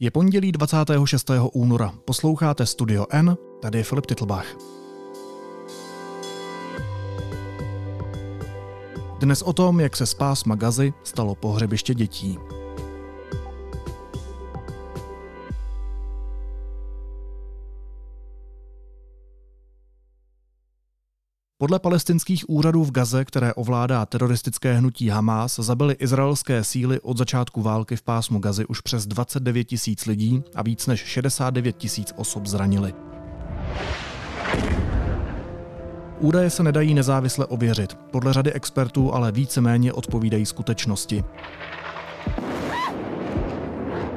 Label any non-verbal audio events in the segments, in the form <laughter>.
Je pondělí 26. února. Posloucháte Studio N, tady je Filip Titlbach. Dnes o tom, jak se z pásma Gazy stalo pohřebiště dětí. Podle palestinských úřadů v Gaze, které ovládá teroristické hnutí Hamas, zabili izraelské síly od začátku války v pásmu Gazy už přes 29 tisíc lidí a víc než 69 tisíc osob zranili. Údaje se nedají nezávisle ověřit. Podle řady expertů ale víceméně odpovídají skutečnosti.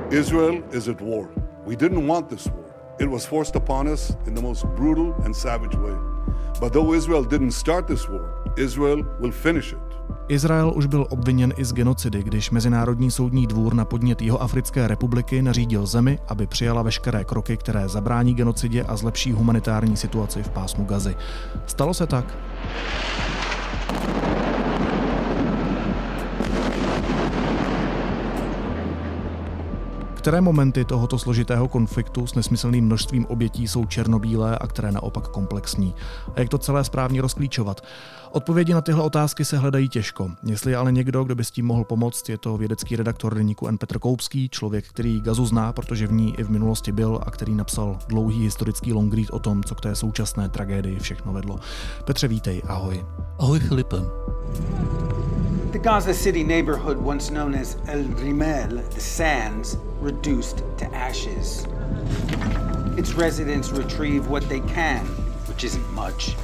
Israel is at war. We didn't want this war. It was forced upon us in the most brutal and savage way. But though Israel didn't start this war, Israel will finish it. Izrael už byl obviněn i z genocidy, když Mezinárodní soudní dvůr na podnět jeho Africké republiky nařídil zemi, aby přijala veškeré kroky, které zabrání genocidě a zlepší humanitární situaci v pásmu Gazy. Stalo se tak? Které momenty tohoto složitého konfliktu s nesmyslným množstvím obětí jsou černobílé a které naopak komplexní? A jak to celé správně rozklíčovat? Odpovědi na tyhle otázky se hledají těžko. Jestli je ale někdo, kdo by s tím mohl pomoct, je to vědecký redaktor deníku N. Petr Koupský, člověk, který Gazu zná, protože v ní i v minulosti byl a který napsal dlouhý historický long read o tom, co k té současné tragédii všechno vedlo. Petře, vítej, ahoj. Ahoj Filipe. The Gaza City neighborhood, once known as El Rimel, the sands, reduced to ashes. Its residents retrieve what they can, which isn't much.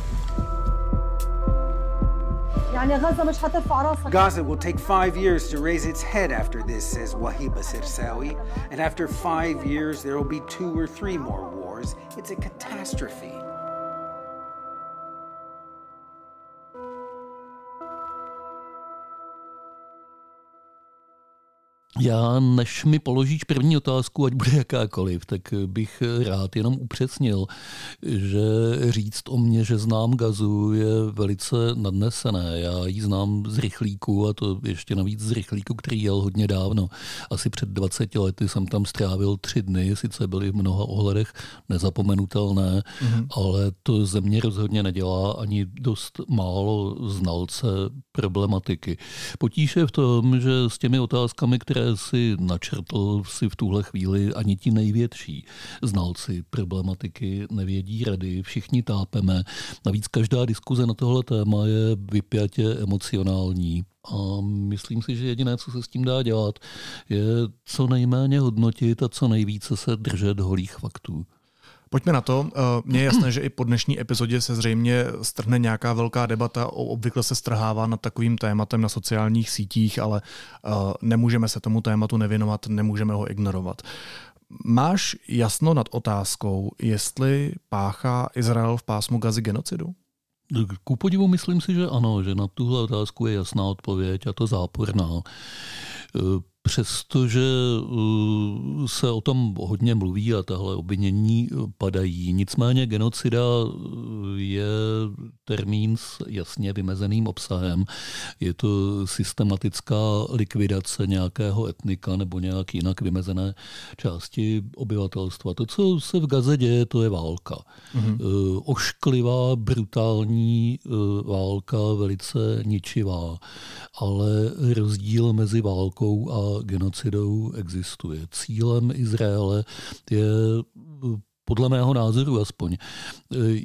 Gaza will take five years to raise its head after this, says Wahiba Sirsawi. And after five years, there will be two or three more wars. It's a catastrophe. Já, než mi položíš první otázku, ať bude jakákoliv, tak bych rád jenom upřesnil, že říct o mně, že znám gazu, je velice nadnesené. Já ji znám z rychlíku a to ještě navíc z rychlíku, který jel hodně dávno. Asi před 20 lety jsem tam strávil tři dny, sice byly v mnoha ohledech nezapomenutelné, mm-hmm. ale to země rozhodně nedělá ani dost málo znalce problematiky. Potíž je v tom, že s těmi otázkami, které si načrtl, si v tuhle chvíli ani ti největší znalci problematiky nevědí rady, všichni tápeme. Navíc každá diskuze na tohle téma je vypjatě emocionální. A myslím si, že jediné, co se s tím dá dělat, je co nejméně hodnotit a co nejvíce se držet holých faktů. Pojďme na to. Eh, mně je jasné, že i po dnešní epizodě se zřejmě strhne nějaká velká debata, obvykle se strhává nad takovým tématem na sociálních sítích, ale eh, nemůžeme se tomu tématu nevěnovat, nemůžeme ho ignorovat. Máš jasno nad otázkou, jestli páchá Izrael v pásmu Gazy genocidu? Ku podivu myslím si, že ano, že na tuhle otázku je jasná odpověď a to záporná. Přestože uh, se o tom hodně mluví a tahle obvinění padají, nicméně genocida uh, je termín s jasně vymezeným obsahem. Je to systematická likvidace nějakého etnika nebo nějak jinak vymezené části obyvatelstva. To, co se v Gaze děje, to je válka. Mm-hmm. Ošklivá, brutální válka, velice ničivá. Ale rozdíl mezi válkou a genocidou existuje. Cílem Izraele je podle mého názoru aspoň,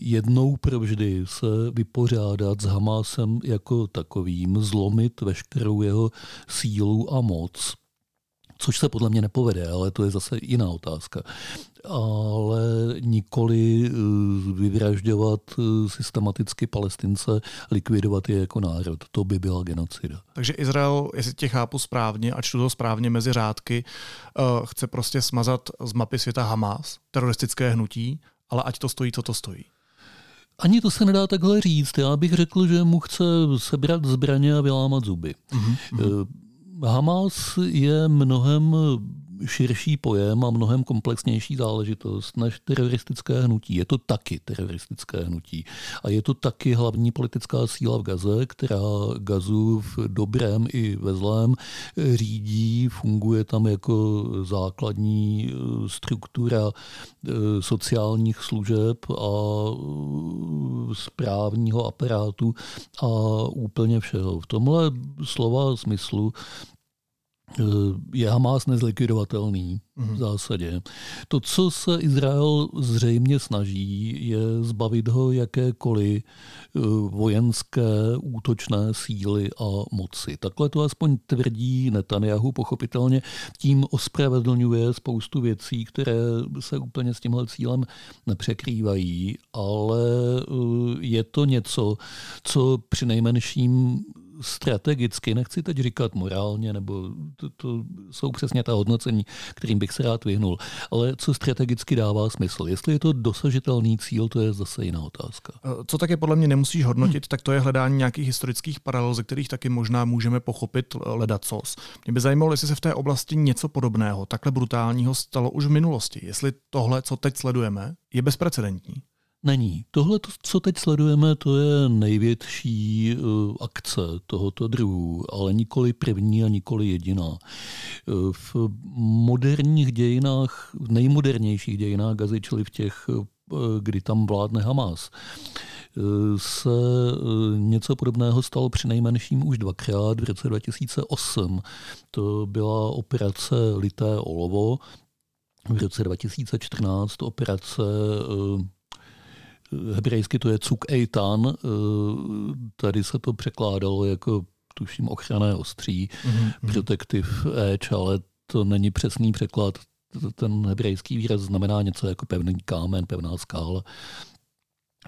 jednou provždy se vypořádat s Hamásem jako takovým, zlomit veškerou jeho sílu a moc což se podle mě nepovede, ale to je zase jiná otázka. Ale nikoli eh, vyvražďovat eh, systematicky palestince, likvidovat je jako národ. To by byla genocida. Takže Izrael, jestli tě chápu správně a čtu to správně mezi řádky, eh, chce prostě smazat z mapy světa Hamas, teroristické hnutí, ale ať to stojí, co to stojí. Ani to se nedá takhle říct. Já bych řekl, že mu chce sebrat zbraně a vylámat zuby. Mm-hmm. Hamas je mnohem širší pojem a mnohem komplexnější záležitost než teroristické hnutí. Je to taky teroristické hnutí. A je to taky hlavní politická síla v Gaze, která Gazu v dobrém i ve zlém řídí, funguje tam jako základní struktura sociálních služeb a správního aparátu a úplně všeho. V tomhle slova smyslu eh, je Hamás nezlikvidovatelný v zásadě. To, co se Izrael zřejmě snaží, je zbavit ho jakékoliv eh, vojenské útočné síly a moci. Takhle to aspoň tvrdí Netanyahu, pochopitelně tím ospravedlňuje spoustu věcí, které se úplně s tímhle cílem nepřekrývají, ale eh, je to něco, co při nejmenším strategicky, nechci teď říkat morálně, nebo to, to jsou přesně ta hodnocení, kterým bych se rád vyhnul, ale co strategicky dává smysl. Jestli je to dosažitelný cíl, to je zase jiná otázka. Eh, co také podle mě nemusíš hodnotit, hmm. tak to je hledání nějakých historických paralel, ze kterých taky možná můžeme pochopit eh, ledacos. Mě by zajímalo, jestli se v té oblasti něco podobného, takhle brutálního stalo už v minulosti. Jestli tohle, co teď sledujeme, je bezprecedentní. Není. Tohle, co teď sledujeme, to je největší uh, akce tohoto druhu, ale nikoli první a nikoli jediná. Uh, v moderních dějinách, v nejmodernějších dějinách Gazy, čili v těch, uh, kdy tam vládne Hamas, se něco podobného stalo při nejmenším už dvakrát v roce 2008. To byla operace Lité olovo, v roce 2014 operace hebrejsky to je cuk eitan, eh, tady se to překládalo jako tuším ochranné ostří, mm-hmm. protective edge, ale to není přesný překlad. Ten hebrejský výraz znamená něco jako pevný kámen, pevná skála.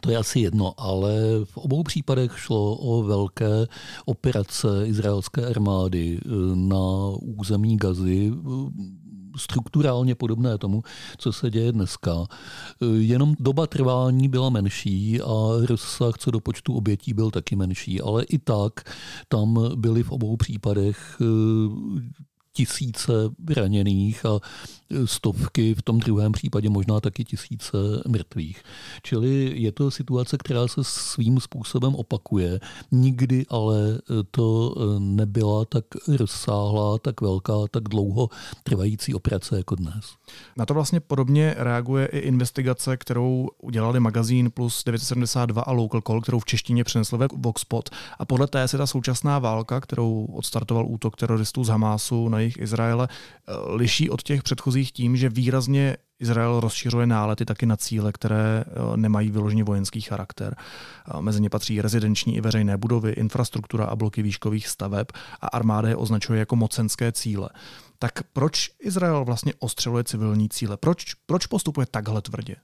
To je asi jedno, ale v obou případech šlo o velké operace izraelské armády eh, na území Gazy, strukturálně podobné tomu, co se děje dneska. Jenom doba trvání byla menší a rozsah co do počtu obětí byl taky menší, ale i tak tam byly v obou případech tisíce raněných a stovky, v tom druhém případě možná taky tisíce mrtvých. Čili je to situace, která se svým způsobem opakuje. Nikdy ale to nebyla tak rozsáhlá, tak velká, tak dlouho trvající operace jako dnes. Na to vlastně podobně reaguje i investigace, kterou udělali magazín Plus 972 a Local Call, kterou v češtině přinesl ve Voxpot. A podle té se ta současná válka, kterou odstartoval útok teroristů z Hamásu na jejich Izraele, liší od těch předchozích předchozích tím, že výrazně Izrael rozšiřuje nálety taky na cíle, které eh, nemají vyloženě vojenský charakter. Mezi ně patří rezidenční i veřejné budovy, infrastruktura a bloky výškových staveb a armáda je označuje jako mocenské cíle. Tak proč Izrael vlastně ostřeluje civilní cíle? Proč, proč postupuje takhle tvrdě?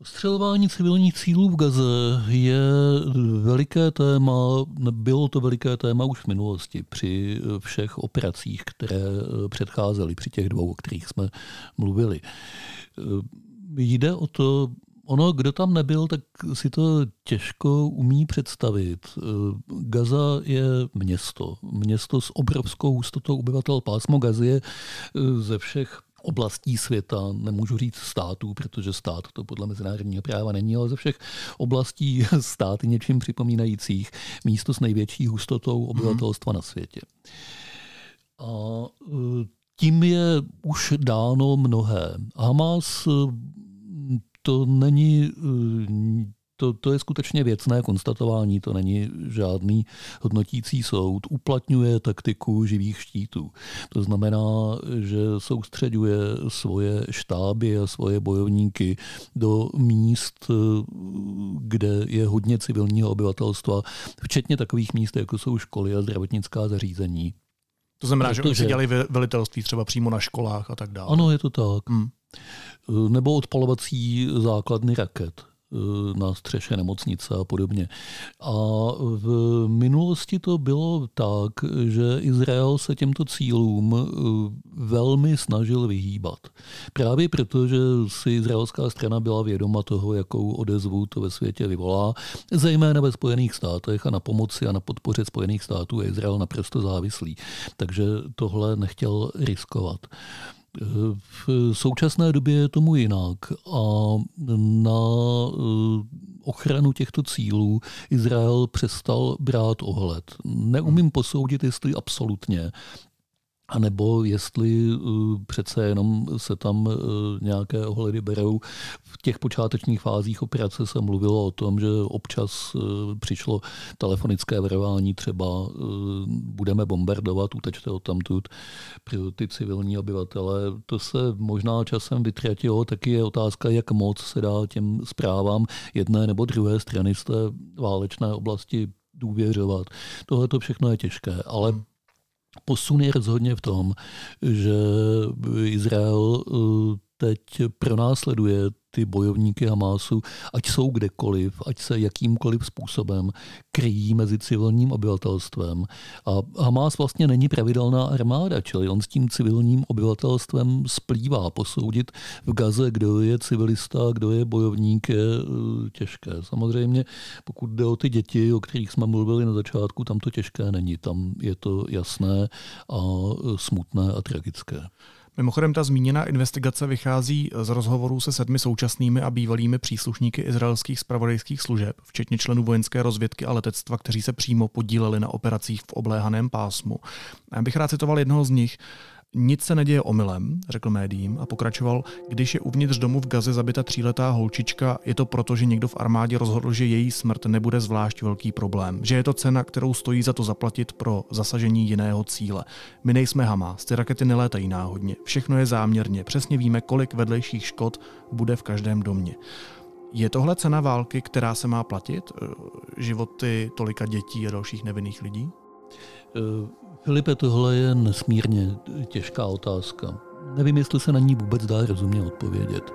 Ostřelování civilních cílů v Gaze je veliké téma, bylo to veliké téma už v minulosti při všech operacích, které předcházely, při těch dvou, o kterých jsme mluvili. Jde o to, ono, kdo tam nebyl, tak si to těžko umí představit. Gaza je město. Město s obrovskou hustotou obyvatel. Pásmo Gazy je ze všech oblastí světa, nemůžu říct států, protože stát to podle mezinárodního práva není, ale ze všech oblastí <laughs> státy něčím připomínajících místo s největší hustotou obyvatelstva na světě. A e, tím je už dáno mnohé. Hamas e, to není e, to, to je skutečně věcné konstatování, to není žádný hodnotící soud. Uplatňuje taktiku živých štítů. To znamená, že soustředuje svoje štáby a svoje bojovníky do míst, kde je hodně civilního obyvatelstva, včetně takových míst, jako jsou školy a zdravotnická zařízení. To znamená, Protože, že oni si dělali velitelství třeba přímo na školách a tak dále. Ano, je to tak. Hmm. Nebo odpalovací základny raket na střeše nemocnice a podobně. A v minulosti to bylo tak, že Izrael se těmto cílům eh, velmi snažil vyhýbat. Právě proto, že si izraelská strana byla vědoma toho, jakou odezvu to ve světě vyvolá, zejména ve Spojených státech a na pomoci a na podpoře Spojených států je Izrael naprosto závislý. Takže tohle nechtěl riskovat. V současné době je tomu jinak a na ochranu těchto cílů Izrael přestal brát ohled. Neumím posoudit, jestli absolutně, a nebo jestli uh, přece jenom se tam uh, nějaké ohledy berou. V těch počátečních fázích operace se mluvilo o tom, že občas uh, přišlo telefonické varování, třeba budeme bombardovat, utečte od tamtud pro ty civilní obyvatele. To se možná časem vytratilo, taky je otázka, jak moc se dá těm zprávám jedné nebo druhé strany z té válečné oblasti důvěřovat. Tohle to všechno je těžké, ale Posun je rozhodně v tom, že Izrael eh, teď pronásleduje ty bojovníky Hamásu, ať jsou kdekoliv, ať se jakýmkoliv způsobem kryjí mezi civilním obyvatelstvem. A Hamás vlastně není pravidelná armáda, čili on s tím civilním obyvatelstvem splývá. Posoudit v Gaze, kdo je civilista, kdo je bojovník, je eh, těžké. Samozřejmě, pokud jde o ty děti, o kterých jsme mluvili na začátku, tam to těžké není. Tam je to jasné a smutné a tragické. Mimochodem, ta zmíněná investigace vychází z rozhovorů se sedmi současnými a bývalými příslušníky izraelských spravodajských služeb, včetně členů vojenské rozvědky a letectva, kteří se přímo podíleli na operacích v obléhaném pásmu. Já bych rád citoval jednoho z nich. Nic se neděje omylem, řekl médiím a pokračoval, když je uvnitř domu v Gaze zabita tříletá holčička, je to proto, že někdo v armádě rozhodl, že její smrt nebude zvlášť velký problém, že je to cena, kterou stojí za to zaplatit pro zasažení jiného cíle. My nejsme Hamas, ty rakety nelétají náhodně, všechno je záměrně, přesně víme, kolik vedlejších škod bude v každém domě. Je tohle cena války, která se má platit? Životy tolika dětí a dalších nevinných lidí? Uh Filipe, tohle je nesmírně těžká otázka. Nevím, jestli se na ní vůbec dá rozumně odpovědět.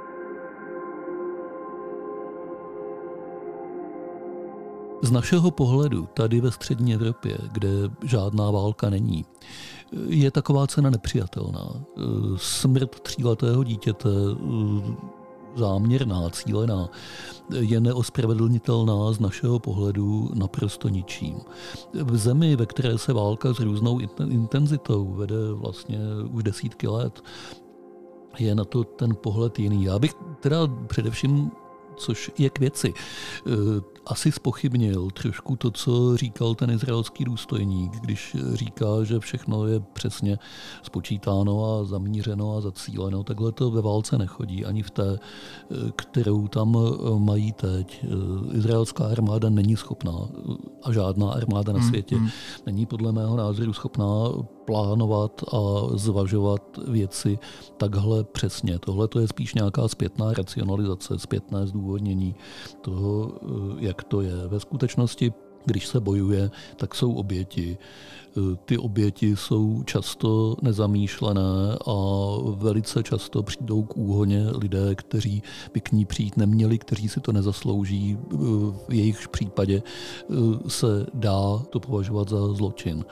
Z našeho pohledu tady ve střední Evropě, kde žádná válka není, je taková cena nepřijatelná. Smrt tříletého dítěte záměrná, cílená, je neospravedlnitelná z našeho pohledu naprosto ničím. V zemi, ve které se válka s různou intenzitou vede vlastně už desítky let, je na to ten pohled jiný. Já bych teda především což je k věci asi spochybnil trošku to, co říkal ten izraelský důstojník, když říká, že všechno je přesně spočítáno a zamířeno a zacíleno. Takhle to ve válce nechodí, ani v té, kterou tam mají teď. Izraelská armáda není schopná, a žádná armáda na hmm, světě, mm, mm. není podle mého názoru schopná plánovat a zvažovat věci takhle přesně. Tohle to je spíš nějaká zpětná racionalizace, zpětné zdůvodnění toho, jak jak to je. Ve skutečnosti, když se bojuje, tak jsou oběti. Ty oběti jsou často nezamýšlené a velice často přijdou k úhoně lidé, kteří by k ní přijít neměli, kteří si to nezaslouží. V jejich případě se dá to považovat za zločin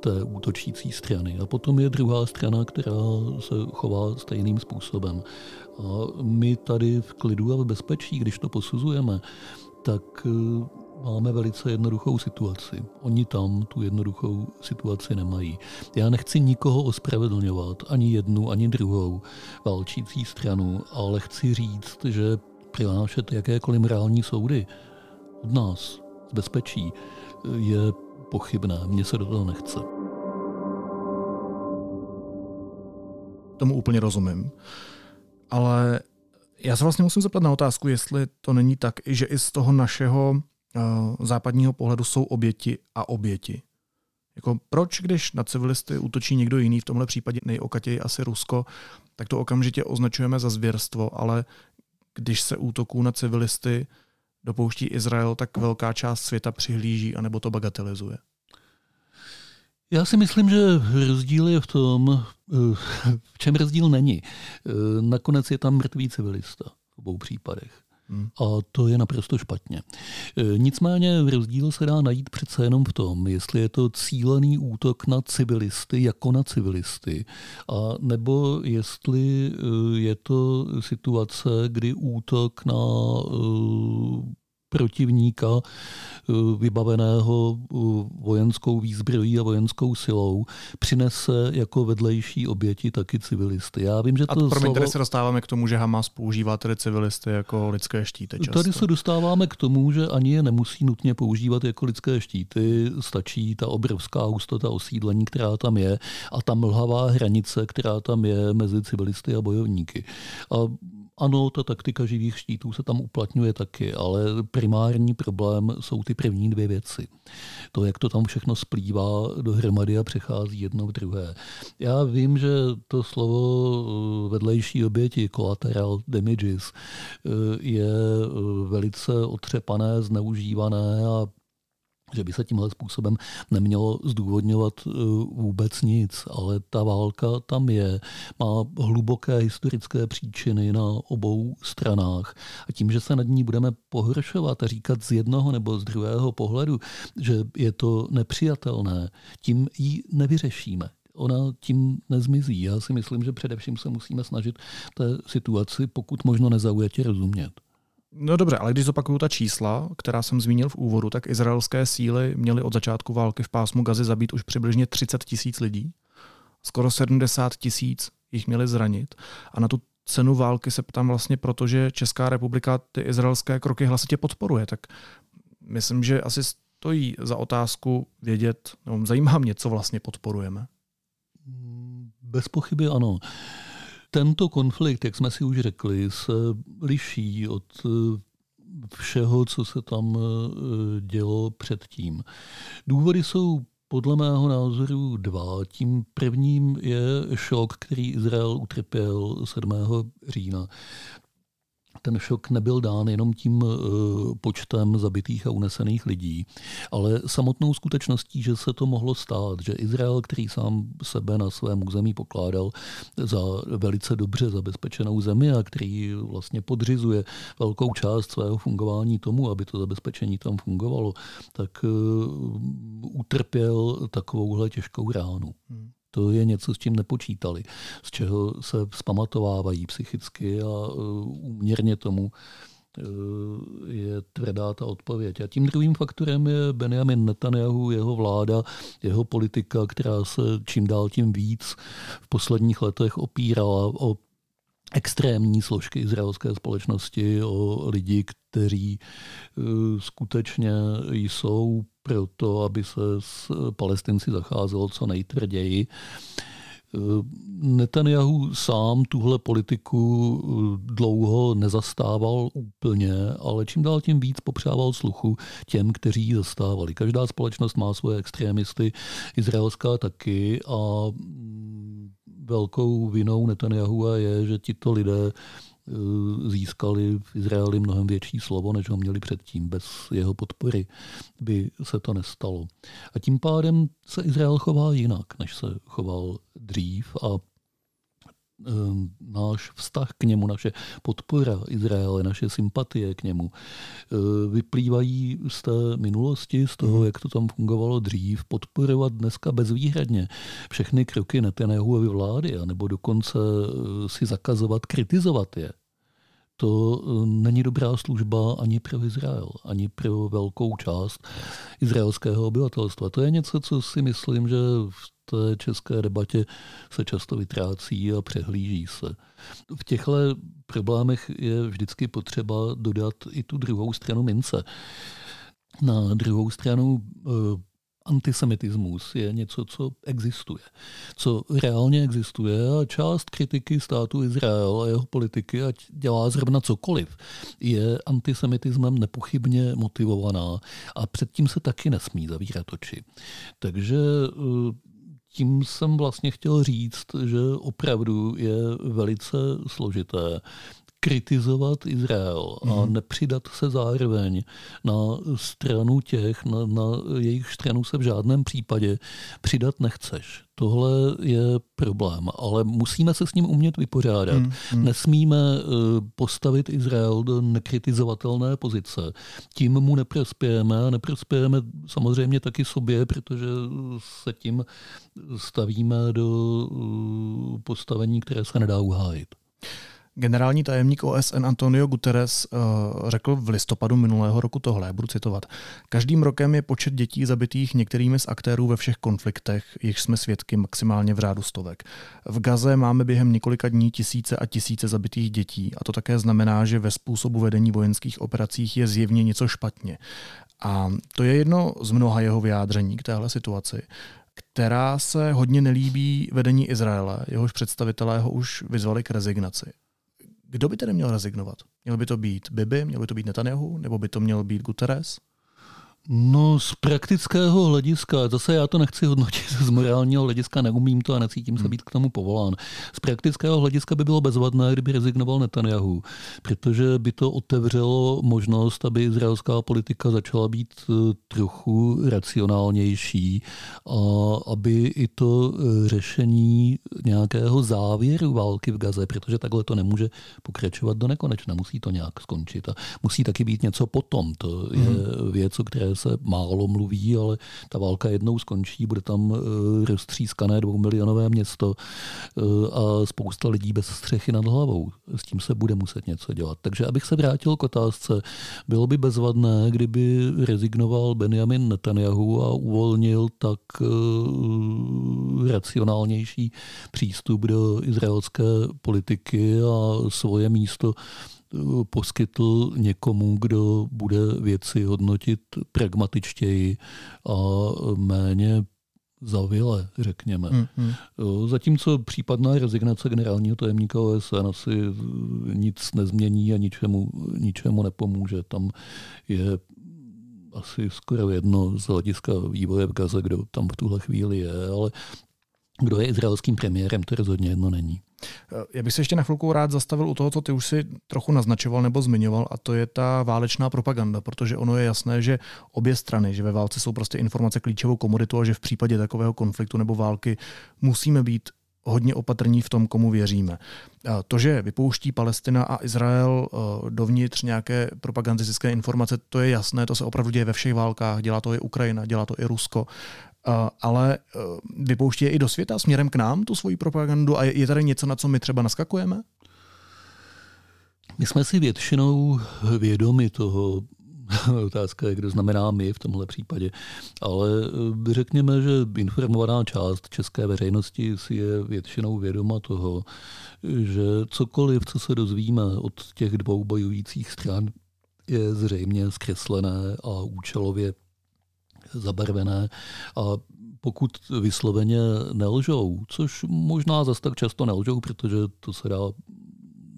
té útočící strany. A potom je druhá strana, která se chová stejným způsobem. A my tady v klidu a v bezpečí, když to posuzujeme, tak máme velice jednoduchou situaci. Oni tam tu jednoduchou situaci nemají. Já nechci nikoho ospravedlňovat, ani jednu, ani druhou válčící stranu, ale chci říct, že přinášet jakékoliv morální soudy od nás z bezpečí je pochybné. Mně se do toho nechce. Tomu úplně rozumím. Ale já se vlastně musím zeptat na otázku, jestli to není tak, že i z toho našeho západního pohledu jsou oběti a oběti. Jako proč, když na civilisty útočí někdo jiný, v tomhle případě nejokatěji asi Rusko, tak to okamžitě označujeme za zvěrstvo, ale když se útoků na civilisty dopouští Izrael, tak velká část světa přihlíží anebo to bagatelizuje. Já si myslím, že rozdíl je v tom, eh, v čem rozdíl není. Eh, nakonec je tam mrtvý civilista v obou případech. Hmm. A to je naprosto špatně. Eh, nicméně rozdíl se dá najít přece jenom v tom, jestli je to cílený útok na civilisty jako na civilisty, a nebo jestli je to situace, kdy útok na protivníka eh, vybaveného eh, vojenskou výzbrojí a vojenskou silou přinese jako vedlejší oběti taky civilisty. Já vím, že to a promiň, slovo... tady se dostáváme k tomu, že Hamas používá tedy civilisty jako lidské štíty často. Tady se dostáváme k tomu, že ani je nemusí nutně používat jako lidské štíty, stačí ta obrovská hustota osídlení, která tam je a ta mlhavá hranice, která tam je mezi civilisty a bojovníky. A ano, ta taktika živých štítů se tam uplatňuje taky, ale primární problém jsou ty první dvě věci. To, jak to tam všechno splývá dohromady a přechází jedno v druhé. Já vím, že to slovo eh, vedlejší oběti, collateral damages, eh, je eh, velice otřepané, zneužívané a že by se tímhle způsobem nemělo zdůvodňovat eh, vůbec nic, ale ta válka tam je, má hluboké historické příčiny na obou stranách a tím, že se nad ní budeme pohoršovat a říkat z jednoho nebo z druhého pohledu, že je to nepřijatelné, tím ji nevyřešíme ona tím nezmizí. Já si myslím, že především se musíme snažit té situaci pokud možno nezaujatě rozumět. No dobře, ale když zopakuju ta čísla, která jsem zmínil v úvodu, tak izraelské síly měly od začátku války v pásmu Gazy zabít už přibližně 30 tisíc lidí. Skoro 70 tisíc jich měli zranit. A na tu cenu války se ptám vlastně proto, že Česká republika ty izraelské kroky hlasitě podporuje. Tak myslím, že asi stojí za otázku vědět, nebo zajímá mě, co vlastně podporujeme. Bez pochyby ano. Tento konflikt, jak jsme si už řekli, se liší od eh, všeho, co se tam eh, dělo předtím. Důvody jsou podle mého názoru dva. Tím prvním je šok, který Izrael utrpěl 7. října ten šok nebyl dán jenom tím eh, počtem zabitých a unesených lidí, ale samotnou skutečností, že se to mohlo stát, že Izrael, který sám sebe na svém území pokládal za velice dobře zabezpečenou zemi a který vlastně podřizuje velkou část svého fungování tomu, aby to zabezpečení tam fungovalo, tak eh, utrpěl takovouhle těžkou ránu. Hmm. To je něco, s čím nepočítali, z čeho se vzpamatovávají psychicky a e, úměrně tomu e, je tvrdá ta odpověď. A tím druhým faktorem je Benjamin Netanyahu, jeho vláda, jeho politika, která se čím dál tím víc v posledních letech opírala o extrémní složky izraelské společnosti, o lidi, kteří e, skutečně jsou pro to, aby se s palestinci zacházelo co nejtvrději. Netanyahu sám tuhle politiku dlouho nezastával úplně, ale čím dál tím víc popřával sluchu těm, kteří ji zastávali. Každá společnost má svoje extrémisty, izraelská taky a velkou vinou Netanyahu je, že tito lidé Eh, získali v Izraeli mnohem větší slovo, než ho měli předtím. Bez jeho podpory by se to nestalo. A tím pádem se Izrael chová jinak, než se choval dřív a náš vztah k němu, naše podpora Izraele, naše sympatie k němu eh, vyplývají z té minulosti, z toho, jak to tam fungovalo dřív, podporovat dneska bezvýhradně všechny kroky Netanyahuovy vlády, nebo dokonce si zakazovat kritizovat je to eh, není dobrá služba ani pro Izrael, ani pro velkou část izraelského obyvatelstva. To je něco, co si myslím, že v té české debatě se často vytrácí a přehlíží se. V těchto problémech je vždycky potřeba dodat i tu druhou stranu mince. Na druhou stranu eh, antisemitismus je něco, co existuje, co reálně existuje a část kritiky státu Izrael a jeho politiky, ať dělá zrovna cokoliv, je antisemitismem nepochybně motivovaná a předtím se taky nesmí zavírat oči. Takže eh, tím jsem vlastně chtěl říct, že opravdu je velice složité kritizovat Izrael a mhm. nepřidat se zároveň na stranu těch, na, na jejich stranu se v žádném případě přidat nechceš. Tohle je problém, ale musíme se s ním umět vypořádat. Hmm, hmm. Nesmíme eh, postavit Izrael do nekritizovatelné pozice. Tím mu neprospějeme a neprospějeme samozřejmě taky sobě, protože se tím stavíme do eh, postavení, které se nedá uhájit. Generální tajemník OSN Antonio Guterres uh, řekl v listopadu minulého roku tohle, budu citovat. Každým rokem je počet dětí zabitých některými z aktérů ve všech konfliktech, jichž jsme svědky maximálně v řádu stovek. V Gaze máme během několika dní tisíce a tisíce zabitých dětí a to také znamená, že ve způsobu vedení vojenských operacích je zjevně něco špatně. A to je jedno z mnoha jeho vyjádření k téhle situaci která se hodně nelíbí vedení Izraele. Jehož představitelé ho už vyzvali k rezignaci. Kdo by tedy měl rezignovat? Měl by to být Bibi, měl by to být Netanyahu, nebo by to měl být Guterres? No z praktického hlediska, zase já to nechci hodnotit <laughs> z morálního hlediska, neumím to a necítím se hmm. být k tomu povolán. Z praktického hlediska by bylo bezvadné, kdyby rezignoval Netanyahu, protože by to otevřelo možnost, aby izraelská politika začala být eh, trochu racionálnější a aby i to eh, řešení nějakého závěru války v Gaze, protože takhle to nemůže pokračovat do nekonečna, musí to nějak skončit a musí taky být něco potom. To je hmm. věc, o které se málo mluví, ale ta válka jednou skončí, bude tam eh, roztřískané dvoumilionové město eh, a spousta lidí bez střechy nad hlavou. S tím se bude muset něco dělat. Takže abych se vrátil k otázce, bylo by bezvadné, kdyby rezignoval Benjamin Netanyahu a uvolnil tak eh, racionálnější přístup do izraelské politiky a svoje místo poskytl někomu, kdo bude věci hodnotit pragmatičtěji a méně zavile, řekněme. Hmm, hmm. Zatímco případná rezignace generálního tajemníka OSN asi nic nezmění a ničemu, ničemu nepomůže. Tam je asi skoro jedno z hlediska vývoje v Gaze, kdo tam v tuhle chvíli je, ale kdo je izraelským premiérem, to rozhodně jedno není. Já bych se ještě na chvilku rád zastavil u toho, co ty už si trochu naznačoval nebo zmiňoval, a to je ta válečná propaganda, protože ono je jasné, že obě strany, že ve válce jsou prostě informace klíčovou komoditu a že v případě takového konfliktu nebo války musíme být hodně opatrní v tom, komu věříme. To, že vypouští Palestina a Izrael eh, dovnitř nějaké propagandistické informace, to je jasné, to se opravdu děje ve všech válkách, dělá to i Ukrajina, dělá to i Rusko. Eh, ale eh, vypouští je i do světa směrem k nám tu svoji propagandu a je tady něco, na co my třeba naskakujeme? My jsme si většinou vědomi toho, <laughs> otázka je, kdo znamená my v tomhle případě, ale eh, řekněme, že informovaná část české veřejnosti si je většinou vědoma toho, že cokoliv, co se dozvíme od těch dvou bojujících stran, je zřejmě zkreslené a účelově zabarvené a pokud vysloveně nelžou, což možná zase tak často nelžou, protože to se dá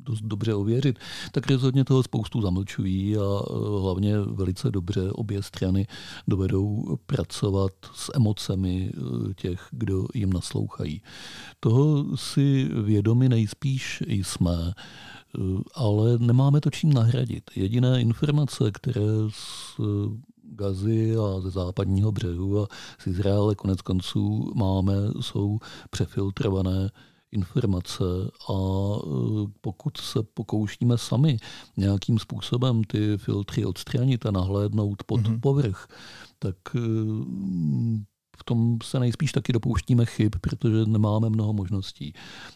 dost dobře ověřit, tak rozhodně toho spoustu zamlčují a e, hlavně velice dobře obě strany dovedou pracovat s emocemi e, těch, kdo jim naslouchají. Toho si vědomi nejspíš jsme, e, ale nemáme to čím nahradit. Jediné informace, které Gazy a ze západního břehu a z Izraele konec konců máme, jsou přefiltrované informace a e, pokud se pokoušíme sami nějakým způsobem ty filtry odstranit a nahlédnout pod mm-hmm. povrch, tak e, v tom se nejspíš taky dopouštíme chyb, protože nemáme mnoho možností,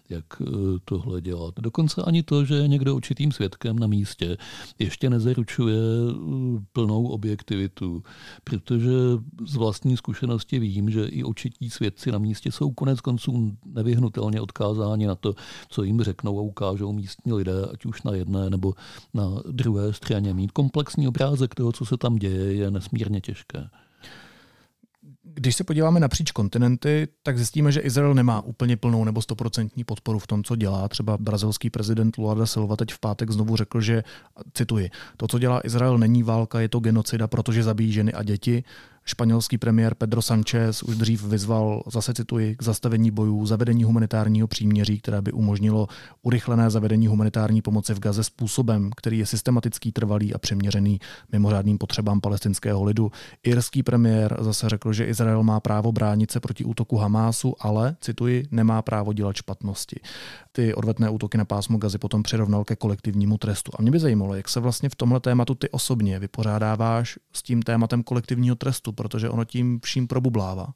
jak eh, tohle dělat. Dokonce ani to, že někdo určitým svědkem na místě, ještě nezaručuje eh, plnou objektivitu, protože z vlastní zkušenosti vím, že i očití svědci na místě jsou konec konců nevyhnutelně odkázáni na to, co jim řeknou a ukážou místní lidé, ať už na jedné nebo na druhé straně. Mít komplexní obrázek toho, co se tam děje, je nesmírně těžké. Když se podíváme napříč kontinenty, tak zjistíme, že Izrael nemá úplně plnou nebo stoprocentní podporu v tom, co dělá. Třeba brazilský prezident Lula da Silva teď v pátek znovu řekl, že, cituji, to, co dělá Izrael, není válka, je to genocida, protože zabíjí ženy a děti. Španělský premiér Pedro Sánchez už dřív vyzval, zase cituji, k zastavení bojů, zavedení humanitárního příměří, které by umožnilo urychlené zavedení humanitární pomoci v Gaze způsobem, který je systematický, trvalý a přiměřený mimořádným potřebám palestinského lidu. Irský premiér zase řekl, že Izrael má právo bránit se proti útoku Hamásu, ale, cituji, nemá právo dělat špatnosti. Ty odvetné útoky na pásmo Gazy potom přirovnal ke kolektivnímu trestu. A mě by zajímalo, jak se vlastně v tomhle tématu ty osobně vypořádáváš s tím tématem kolektivního trestu, protože ono tím vším probublává.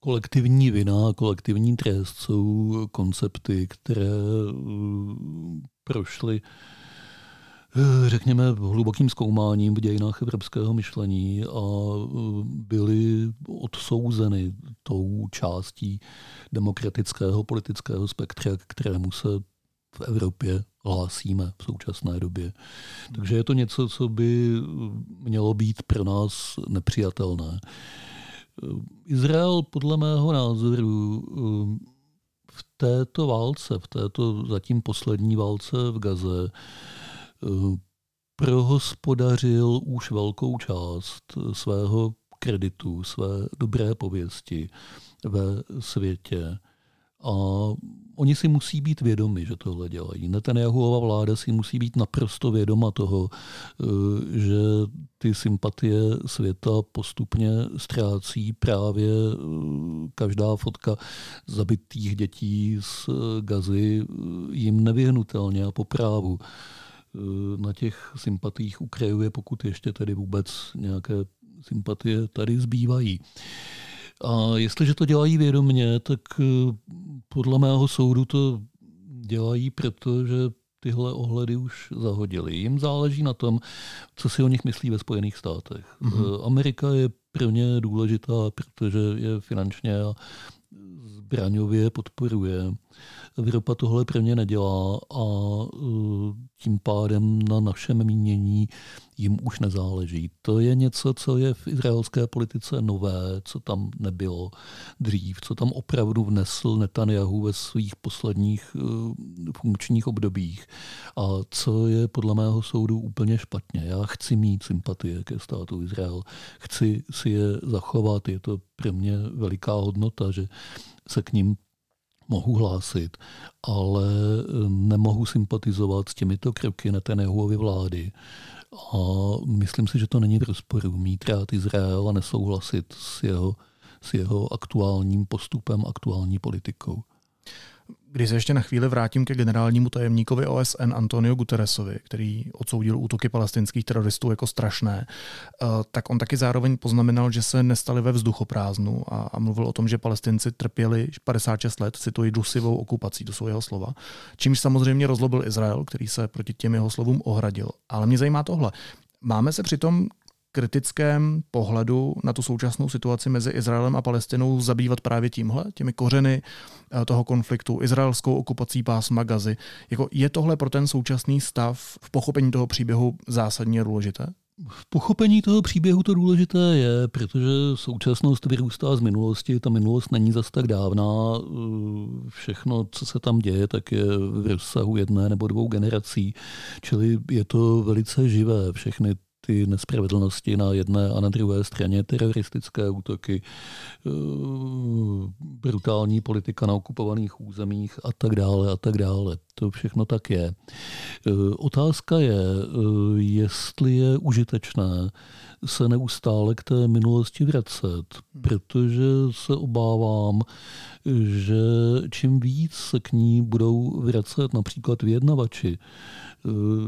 Kolektivní vina a kolektivní trest jsou koncepty, které uh, prošli řekněme, hlubokým zkoumáním v dějinách evropského myšlení a byly odsouzeny tou částí demokratického politického spektra, kterému se v Evropě hlásíme v současné době. Takže je to něco, co by mělo být pro nás nepřijatelné. Izrael podle mého názoru v této válce, v této zatím poslední válce v Gaze, prohospodařil už velkou část svého kreditu, své dobré pověsti ve světě. A oni si musí být vědomi, že tohle dělají. Netanyahuova vláda si musí být naprosto vědoma toho, eh, že ty sympatie světa postupně ztrácí právě eh, každá fotka zabitých dětí z Gazy eh, jim nevyhnutelně a po právu na těch sympatiích ukrajuje, pokud ještě tedy vůbec nějaké sympatie tady zbývají. A jestliže to dělají vědomně, tak eh, podle mého soudu to dělají, protože tyhle ohledy už zahodili. Jim záleží na tom, co si o nich myslí ve Spojených státech. Mm-hmm. Amerika je pro ně důležitá, protože je finančně a zbraňově podporuje. Evropa tohle pro ně nedělá a e, tím pádem na našem mínění jim už nezáleží. To je něco, co je v izraelské politice nové, co tam nebylo dřív, co tam opravdu vnesl Netanyahu ve svých posledních e, funkčních obdobích a co je podle mého soudu úplně špatně. Já chci mít sympatie ke státu Izrael, chci si je zachovat, je to pro mě veliká hodnota, že se k ním mohu hlásit, ale eh, nemohu sympatizovat s těmito kroky Netanyahuovy vlády. A myslím si, že to není v rozporu mít rád Izrael a nesouhlasit s jeho, s jeho aktuálním postupem, aktuální politikou. Když se ještě na chvíli vrátím ke generálnímu tajemníkovi OSN Antonio Guterresovi, který odsoudil útoky palestinských teroristů jako strašné, eh, tak on taky zároveň poznamenal, že se nestali ve vzduchoprázdnu a, a mluvil o tom, že palestinci trpěli 56 let, cituji, dusivou okupací, do svého slova. Čímž samozřejmě rozlobil Izrael, který se proti těm jeho slovům ohradil. Ale mě zajímá tohle. Máme se přitom kritickém pohledu na tu současnou situaci mezi Izraelem a Palestinou zabývat právě tímhle, těmi kořeny eh, toho konfliktu, izraelskou okupací pásma Gazy. Jako je tohle pro ten současný stav v pochopení toho příběhu zásadně důležité? V pochopení toho příběhu to důležité je, protože současnost vyrůstá z minulosti, ta minulost není zas tak dávná, všechno, co se tam děje, tak je v rozsahu jedné nebo dvou generací, čili je to velice živé, všechny ty nespravedlnosti na jedné a na druhé straně, teroristické útoky, eh, brutální politika na okupovaných územích a tak dále a tak dále. To všechno tak je. Eh, otázka je, eh, jestli je užitečné se neustále k té minulosti vracet, protože se obávám, že čím víc se k ní budou vracet například vyjednavači,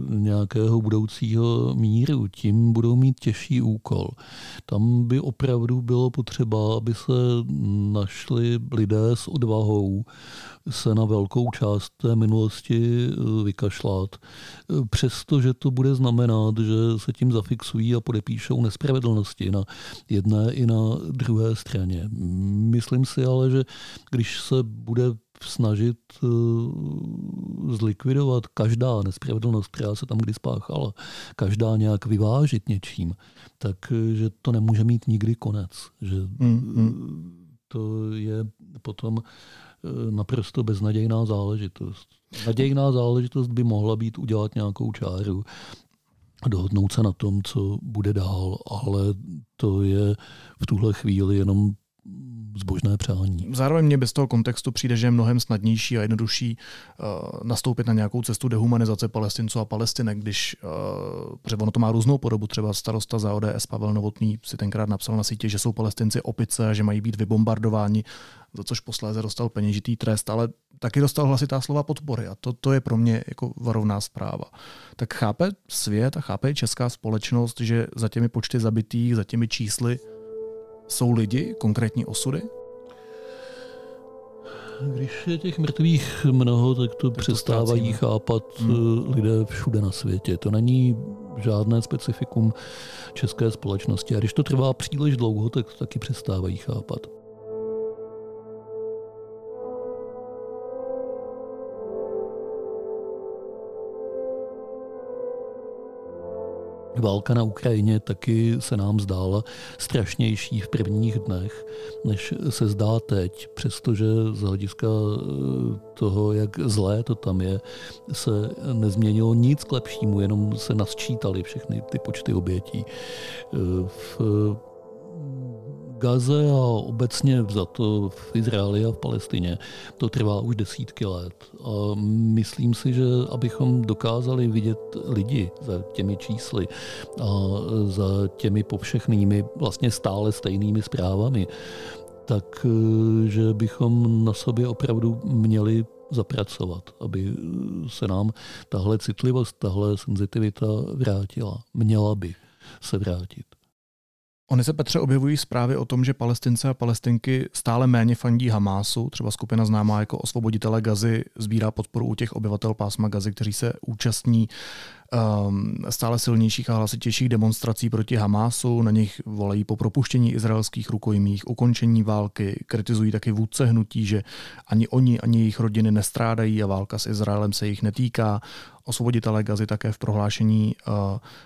nějakého budoucího míru, tím budou mít těžší úkol. Tam by opravdu bylo potřeba, aby se našli lidé s odvahou se na velkou část té minulosti eh, vykašlat, eh, přestože to bude znamenat, že se tím zafixují a podepíšou nespravedlnosti na jedné i na druhé straně. Myslím si ale, že když se bude snažit eh, zlikvidovat každá nespravedlnost, která se tam kdy spáchala, každá nějak vyvážit něčím, tak eh, že to nemůže mít nikdy konec. Že mm-hmm. to je potom naprosto beznadějná záležitost. Nadějná záležitost by mohla být udělat nějakou čáru a dohodnout se na tom, co bude dál, ale to je v tuhle chvíli jenom zbožné přání. Zároveň mě bez toho kontextu přijde, že je mnohem snadnější a jednodušší uh, nastoupit na nějakou cestu dehumanizace palestinců a palestinek, když, uh, protože ono to má různou podobu, třeba starosta za ODS Pavel Novotný si tenkrát napsal na sítě, že jsou palestinci opice a že mají být vybombardováni, za což posléze dostal peněžitý trest, ale taky dostal hlasitá slova podpory a to, to je pro mě jako varovná zpráva. Tak chápe svět a chápe česká společnost, že za těmi počty zabitých, za těmi čísly jsou lidi, konkrétní osudy? Když je těch mrtvých mnoho, tak to tak přestávají to chápat hmm. Eh, lidé všude na světě. To není žádné specifikum české společnosti. A když to trvá příliš dlouho, tak to taky přestávají chápat. Válka na Ukrajině taky se nám zdála strašnější v prvních dnech, než se zdá teď, přestože z hlediska eh, toho, jak zlé to tam je, se nezměnilo nic k lepšímu, jenom se nasčítali všechny ty počty obětí. Eh, v Gaze a obecně za to v Izraeli a v Palestině to trvá už desítky let. A myslím si, že abychom dokázali vidět lidi za těmi čísly a za těmi povšechnými, vlastně stále stejnými zprávami, tak že bychom na sobě opravdu měli zapracovat, aby se nám tahle citlivost, tahle senzitivita vrátila. Měla by se vrátit. Ony se, Petře, objevují zprávy o tom, že palestince a palestinky stále méně fandí Hamásu. Třeba skupina známá jako osvoboditele Gazy sbírá podporu u těch obyvatel pásma Gazy, kteří se účastní stále silnějších a hlasitějších demonstrací proti Hamásu. Na nich volají po propuštění izraelských rukojmích, ukončení války, kritizují taky vůdce hnutí, že ani oni, ani jejich rodiny nestrádají a válka s Izraelem se jich netýká. Osvoboditelé Gazy také v prohlášení uh,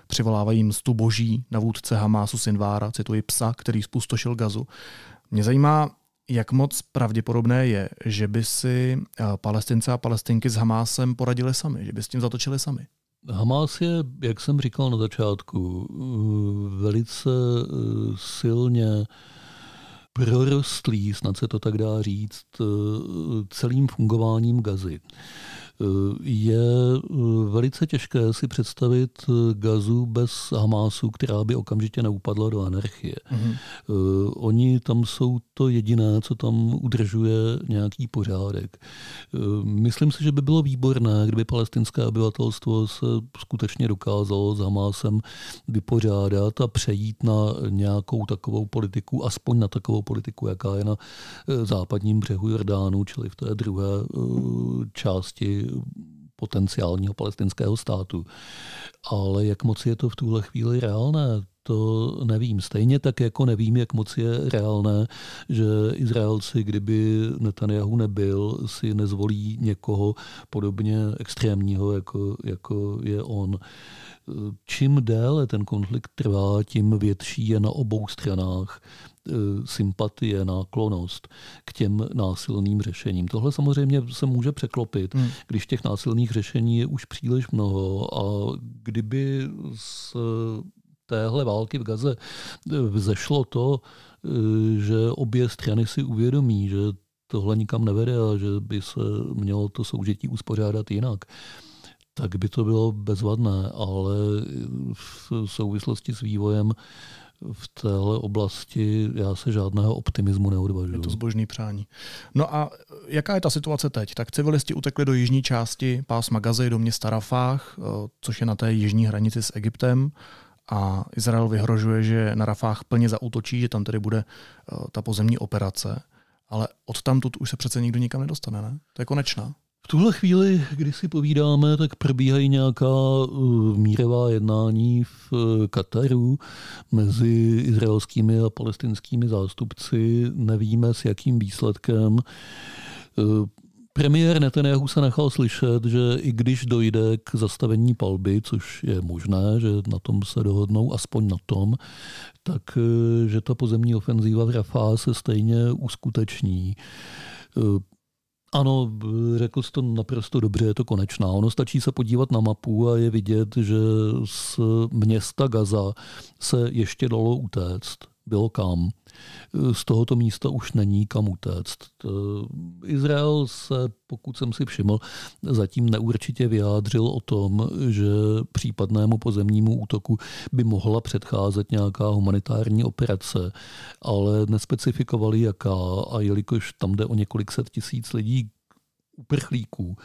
přivolávají mstu boží na vůdce Hamásu Sinvára, cituji psa, který spustošil Gazu. Mě zajímá, jak moc pravděpodobné je, že by si uh, palestince a palestinky s Hamásem poradili sami, že by s tím zatočili sami? Hamas je, jak jsem říkal na začátku, uh, velice silně prorostlý, snad se to tak dá říct, celým fungováním Gazy je eh, velice těžké si představit eh, Gazu bez Hamásu, která by okamžitě neupadla do anarchie. Mm-hmm. Oni tam jsou to jediné, co tam udržuje nějaký pořádek. Myslím si, že by bylo výborné, kdyby palestinské obyvatelstvo se skutečně dokázalo s Hamásem vypořádat a přejít na nějakou takovou politiku, aspoň na takovou politiku, jaká je na západním břehu Jordánu, čili v té druhé části potenciálního palestinského státu. Ale jak moc je to v tuhle chvíli reálné, to nevím. Stejně tak, jako nevím, jak moc je reálné, že Izraelci, kdyby Netanyahu nebyl, si nezvolí někoho podobně extrémního, jako, jako je on. Čím déle ten konflikt trvá, tím větší je na obou stranách Eh, sympatie, náklonost k těm násilným řešením. Tohle samozřejmě se může překlopit, hmm. když těch násilných řešení je už příliš mnoho a kdyby z téhle války v Gaze eh, vzešlo to, eh, že obě strany si uvědomí, že tohle nikam nevede a že by se mělo to soužití uspořádat jinak, tak by to bylo bezvadné, ale v souvislosti s vývojem v téhle oblasti já se žádného optimismu neodvažuji. Je to zbožný přání. No a jaká je ta situace teď? Tak civilisti utekli do jižní části pásma Gazy, do města Rafách, eh, což je na té jižní hranici s Egyptem a Izrael vyhrožuje, že na Rafách plně zautočí, že tam tedy bude eh, ta pozemní operace. Ale od tamtud už se přece nikdo nikam nedostane, ne? To je konečná. V tuhle chvíli, kdy si povídáme, tak probíhají nějaká uh, mírová jednání v uh, Kataru mezi izraelskými a palestinskými zástupci. Nevíme, s jakým výsledkem. Uh, premiér Netanyahu se nechal slyšet, že i když dojde k zastavení palby, což je možné, že na tom se dohodnou, aspoň na tom, tak že ta pozemní ofenzíva v Rafah se stejně uskuteční. Ano, řekl jsi to naprosto dobře, je to konečná. Ono stačí se podívat na mapu a je vidět, že z města Gaza se ještě dalo utéct. Bylo kam. Z tohoto místa už není kam utéct. Izrael se, pokud jsem si všiml, zatím neurčitě vyjádřil o tom, že případnému pozemnímu útoku by mohla předcházet nějaká humanitární operace, ale nespecifikovali jaká a jelikož tam jde o několik set tisíc lidí uprchlíků,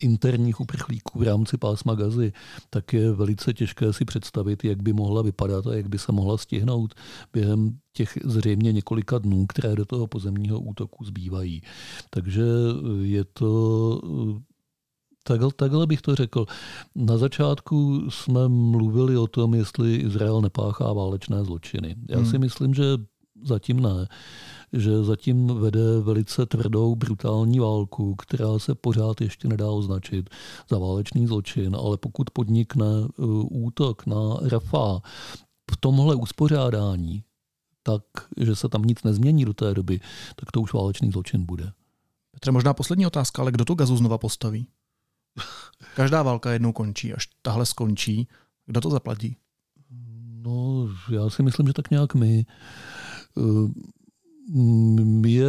interních uprchlíků v rámci pásma gazy, tak je velice těžké si představit, jak by mohla vypadat a jak by se mohla stihnout během těch zřejmě několika dnů, které do toho pozemního útoku zbývají. Takže je to Takhle, takhle bych to řekl. Na začátku jsme mluvili o tom, jestli Izrael nepáchá válečné zločiny. Já si hmm. myslím, že zatím ne že zatím vede velice tvrdou, brutální válku, která se pořád ještě nedá označit za válečný zločin, ale pokud podnikne uh, útok na Rafa v tomhle uspořádání, tak, že se tam nic nezmění do té doby, tak to už válečný zločin bude. Petře, možná poslední otázka, ale kdo tu gazu znova postaví? Každá válka jednou končí, až tahle skončí. Kdo to zaplatí? No, já si myslím, že tak nějak my. Mm, je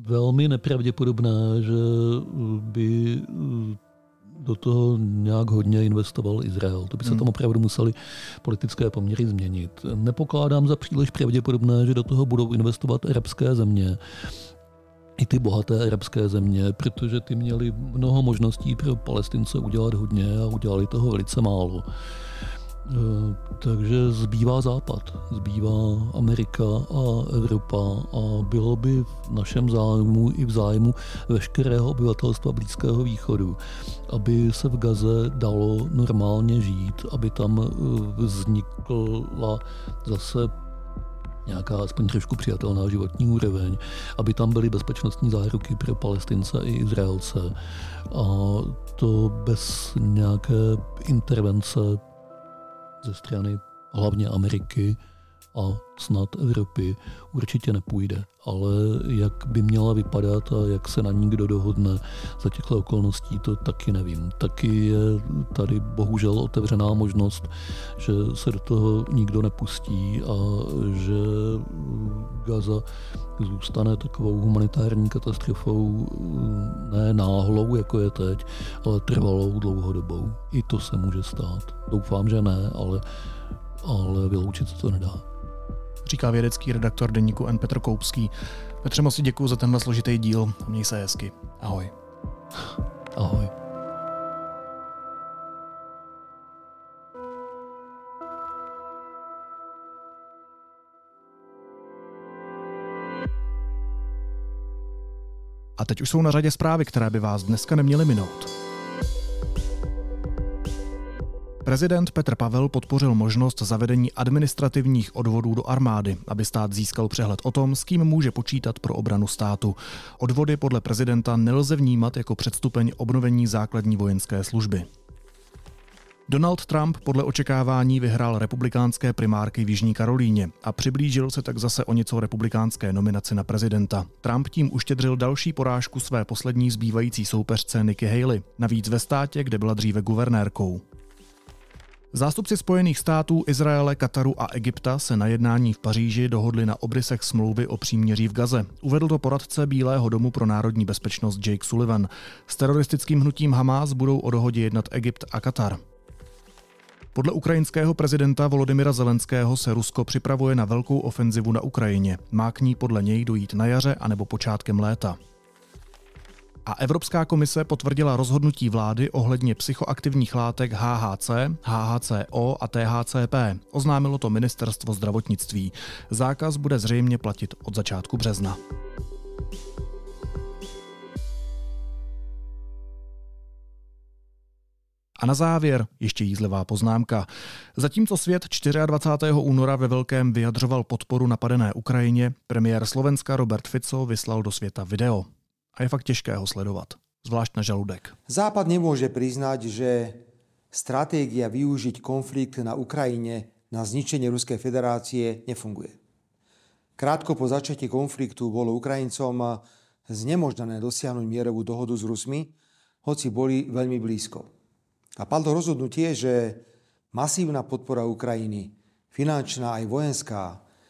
velmi nepravděpodobné, že by eh, do toho nějak hodně investoval Izrael. To by se hmm. tam opravdu museli politické poměry změnit. Nepokládám za příliš pravděpodobné, že do toho budou investovat arabské země, i ty bohaté arabské země, protože ty měly mnoho možností pro Palestince udělat hodně a udělali toho velice málo. Eh, takže zbývá Západ, zbývá Amerika a Evropa a bylo by v našem zájmu i v zájmu veškerého obyvatelstva Blízkého východu, aby se v Gaze dalo normálně žít, aby tam eh, vznikla zase nějaká aspoň trošku přijatelná životní úroveň, aby tam byly bezpečnostní záruky pro Palestince i Izraelce. A to bez nějaké intervence ze strany hlavně Ameriky a snad Evropy určitě nepůjde. Ale jak by měla vypadat a jak se na ní kdo dohodne za těchto okolností, to taky nevím. Taky je tady bohužel otevřená možnost, že se do toho nikdo nepustí a že Gaza zůstane takovou humanitární katastrofou ne náhlou, jako je teď, ale trvalou dlouhodobou. I to se může stát. Doufám, že ne, ale, ale vyloučit se to nedá říká vědecký redaktor deníku N. Petr Koupský. Petře, moc děkuji za tenhle složitý díl. Měj se hezky. Ahoj. Ahoj. A teď už jsou na řadě zprávy, které by vás dneska neměly minout. Prezident Petr Pavel podpořil možnost zavedení administrativních odvodů do armády, aby stát získal přehled o tom, s kým může počítat pro obranu státu. Odvody podle prezidenta nelze vnímat jako předstupeň obnovení základní vojenské služby. Donald Trump podle očekávání vyhrál republikánské primárky v Jižní Karolíně a přiblížil se tak zase o něco republikánské nominaci na prezidenta. Trump tím uštědřil další porážku své poslední zbývající soupeřce Nikki Haley, navíc ve státě, kde byla dříve guvernérkou. Zástupci Spojených států, Izraele, Kataru a Egypta se na jednání v Paříži dohodli na obrysech smlouvy o příměří v Gaze. Uvedl to poradce Bílého domu pro národní bezpečnost Jake Sullivan. S teroristickým hnutím Hamas budou o dohodě jednat Egypt a Katar. Podle ukrajinského prezidenta Volodymyra Zelenského se Rusko připravuje na velkou ofenzivu na Ukrajině. Má k ní podle něj dojít na jaře anebo počátkem léta. A Evropská komise potvrdila rozhodnutí vlády ohledně psychoaktivních látek HHC, HHCO a THCP. Oznámilo to ministerstvo zdravotnictví. Zákaz bude zřejmě platit od začátku března. A na závěr ještě jízlivá poznámka. Zatímco svět 24. února ve Velkém vyjadřoval podporu napadené Ukrajině, premiér Slovenska Robert Fico vyslal do světa video a je fakt těžké ho sledovat, zvlášť na žaludek. Západ nemôže priznať, že stratégia využiť konflikt na Ukrajine na zničenie Ruskej federácie nefunguje. Krátko po začatí konfliktu bolo Ukrajincom znemožnené dosiahnuť mierovú dohodu s Rusmi, hoci boli veľmi blízko. A padlo rozhodnutie, že masívna podpora Ukrajiny, finančná aj vojenská,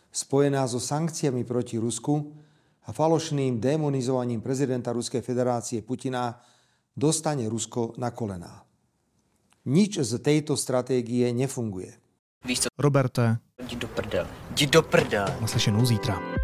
spojená so sankciami proti Rusku, a falošným demonizovaním prezidenta Ruskej federácie Putina dostane Rusko na kolená. Nič z tejto stratégie nefunguje. Roberte. Jdi do prdele. Jdi do prdele. Naslyšenou zítra.